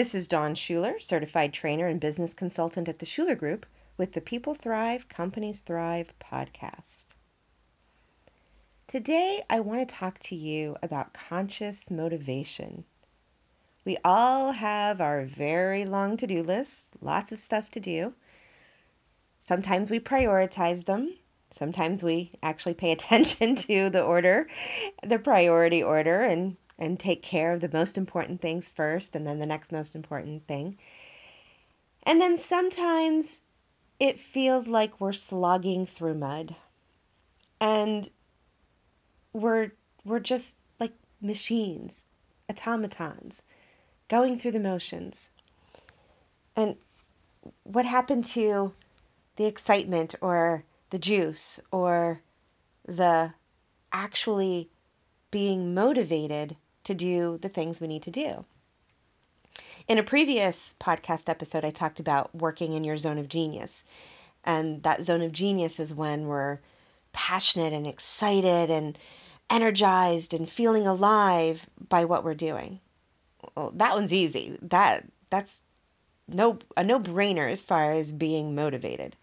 This is Dawn Shuler, certified trainer and business consultant at the Shuler Group with the People Thrive, Companies Thrive podcast. Today, I want to talk to you about conscious motivation. We all have our very long to do lists, lots of stuff to do. Sometimes we prioritize them. Sometimes we actually pay attention to the order, the priority order, and and take care of the most important things first and then the next most important thing. And then sometimes it feels like we're slogging through mud. And we're we're just like machines, automatons, going through the motions. And what happened to the excitement or the juice or the actually being motivated to do the things we need to do. In a previous podcast episode, I talked about working in your zone of genius. And that zone of genius is when we're passionate and excited and energized and feeling alive by what we're doing. Well, that one's easy. That that's no a no-brainer as far as being motivated.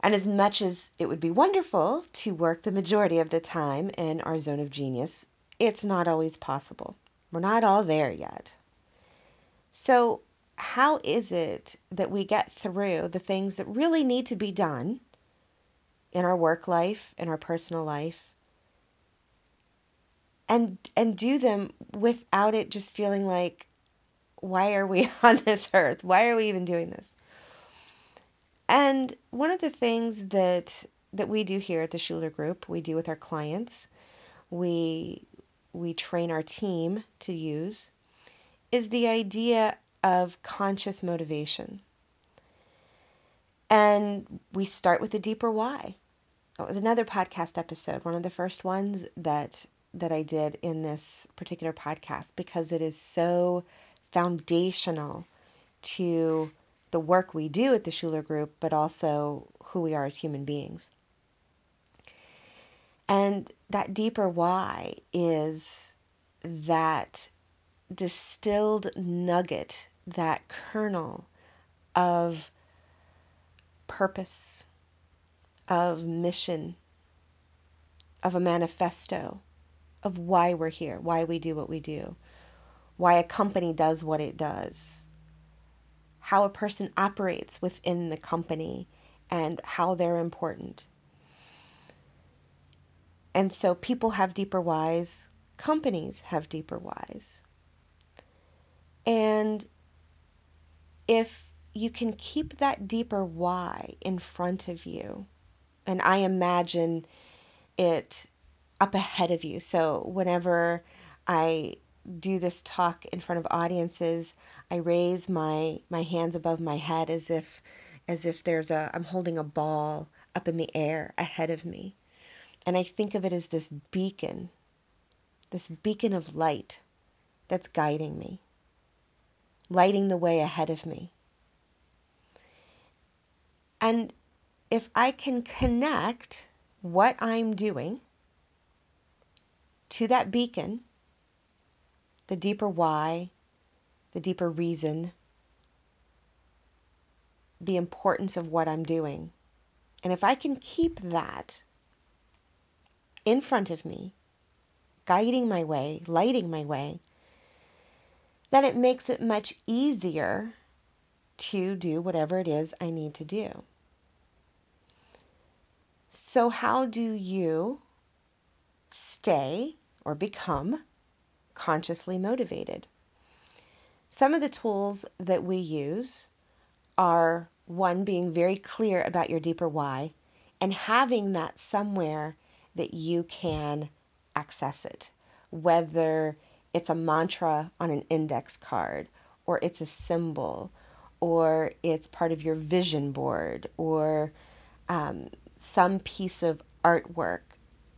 And as much as it would be wonderful to work the majority of the time in our zone of genius, it's not always possible. We're not all there yet. So, how is it that we get through the things that really need to be done in our work life, in our personal life, and and do them without it just feeling like why are we on this earth? Why are we even doing this? And one of the things that that we do here at the Shuler Group, we do with our clients, we we train our team to use is the idea of conscious motivation. And we start with a deeper why. It was another podcast episode, one of the first ones that that I did in this particular podcast because it is so foundational to the work we do at the Shuler Group, but also who we are as human beings. And that deeper why is that distilled nugget, that kernel of purpose, of mission, of a manifesto, of why we're here, why we do what we do, why a company does what it does, how a person operates within the company, and how they're important. And so people have deeper whys, companies have deeper whys. And if you can keep that deeper why in front of you, and I imagine it up ahead of you. So whenever I do this talk in front of audiences, I raise my my hands above my head as if as if there's a I'm holding a ball up in the air ahead of me. And I think of it as this beacon, this beacon of light that's guiding me, lighting the way ahead of me. And if I can connect what I'm doing to that beacon, the deeper why, the deeper reason, the importance of what I'm doing. And if I can keep that in front of me, guiding my way, lighting my way, then it makes it much easier to do whatever it is I need to do. So, how do you stay or become consciously motivated? Some of the tools that we use are one, being very clear about your deeper why and having that somewhere that you can access it, whether it's a mantra on an index card, or it's a symbol, or it's part of your vision board, or um, some piece of artwork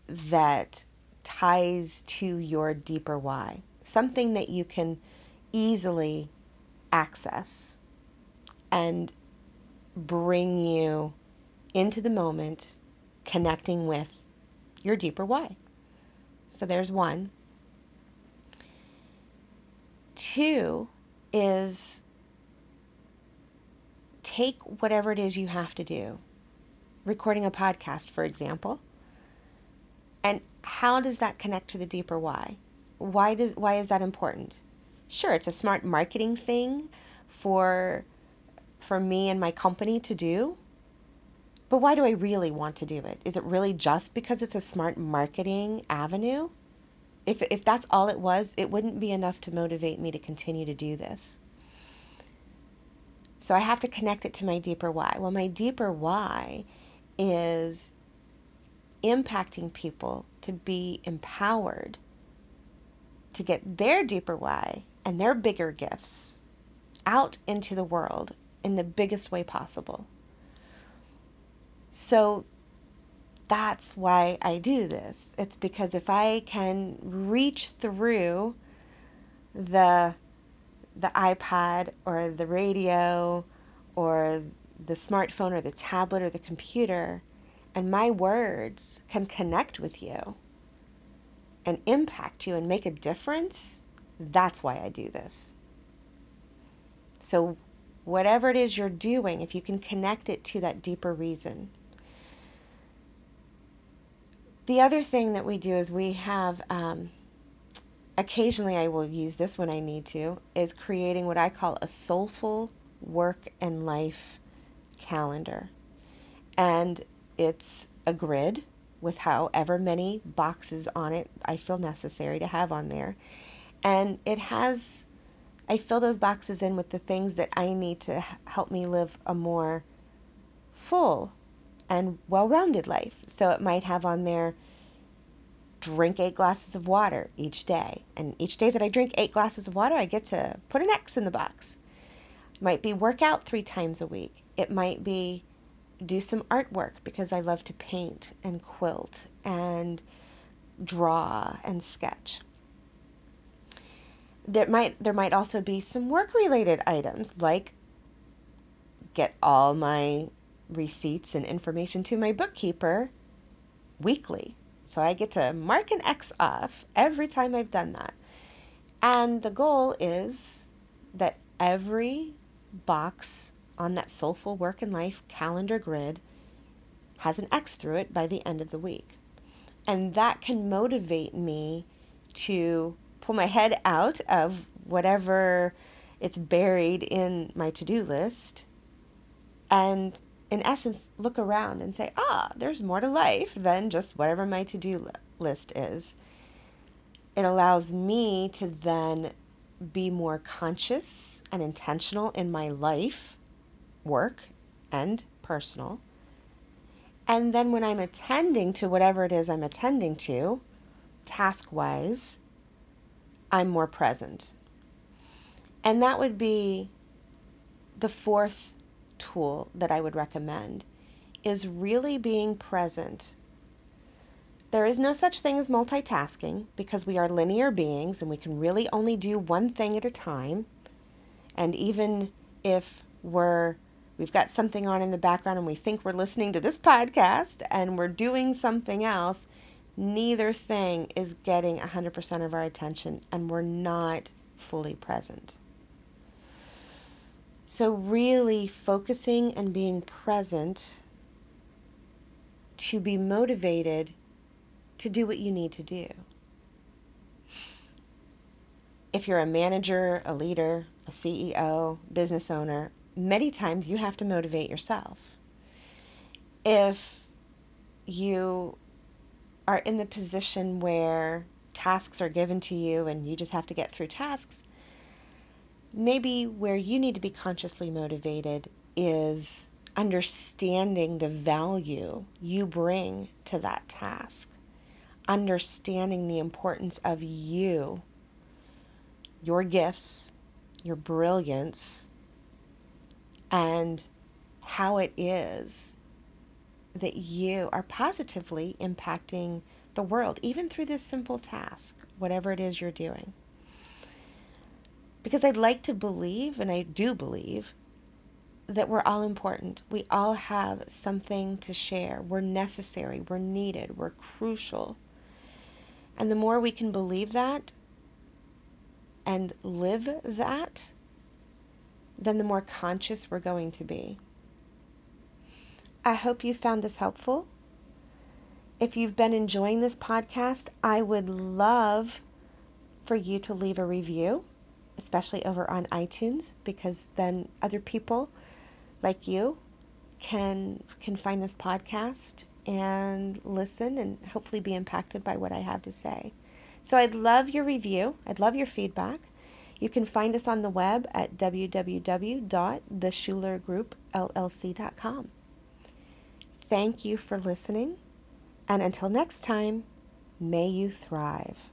that ties to your deeper why, something that you can easily access and bring you into the moment, connecting with your deeper why. So there's one. Two is take whatever it is you have to do, recording a podcast, for example, and how does that connect to the deeper why? Why does why is that important? Sure, it's a smart marketing thing for for me and my company to do. But why do I really want to do it? Is it really just because it's a smart marketing avenue? If, if that's all it was, it wouldn't be enough to motivate me to continue to do this. So I have to connect it to my deeper why. Well, my deeper why is impacting people to be empowered to get their deeper why and their bigger gifts out into the world in the biggest way possible. So that's why I do this. It's because if I can reach through the the iPad or the radio or the smartphone or the tablet or the computer and my words can connect with you and impact you and make a difference, that's why I do this. So whatever it is you're doing, if you can connect it to that deeper reason, the other thing that we do is we have, um, occasionally I will use this when I need to, is creating what I call a soulful work and life calendar. And it's a grid with however many boxes on it I feel necessary to have on there. And it has, I fill those boxes in with the things that I need to help me live a more full and well rounded life. So it might have on there drink eight glasses of water each day. And each day that I drink eight glasses of water, I get to put an X in the box. It might be work out three times a week. It might be do some artwork because I love to paint and quilt and draw and sketch. There might there might also be some work related items like get all my receipts and information to my bookkeeper weekly. So I get to mark an X off every time I've done that. And the goal is that every box on that soulful work and life calendar grid has an X through it by the end of the week. And that can motivate me to pull my head out of whatever it's buried in my to do list and in essence, look around and say, ah, there's more to life than just whatever my to do list is. It allows me to then be more conscious and intentional in my life, work, and personal. And then when I'm attending to whatever it is I'm attending to, task wise, I'm more present. And that would be the fourth tool that I would recommend is really being present. There is no such thing as multitasking because we are linear beings and we can really only do one thing at a time. And even if we're we've got something on in the background and we think we're listening to this podcast and we're doing something else, neither thing is getting 100% of our attention and we're not fully present. So, really focusing and being present to be motivated to do what you need to do. If you're a manager, a leader, a CEO, business owner, many times you have to motivate yourself. If you are in the position where tasks are given to you and you just have to get through tasks, maybe where you need to be consciously motivated is understanding the value you bring to that task, understanding the importance of you, your gifts, your brilliance, and how it is that you are positively impacting the world, even through this simple task, whatever it is you're doing. Because I'd like to believe, and I do believe, that we're all important. We all have something to share. We're necessary, we're needed, we're crucial. And the more we can believe that and live that, then the more conscious we're going to be. I hope you found this helpful. If you've been enjoying this podcast, I would love for you to leave a review, especially over on iTunes, because then other people like you can can find this podcast and listen and hopefully be impacted by what I have to say. So I'd love your review. I'd love your feedback. You can find us on the web at www.theshulergroupllc.com. Thank you for listening, and until next time, may you thrive.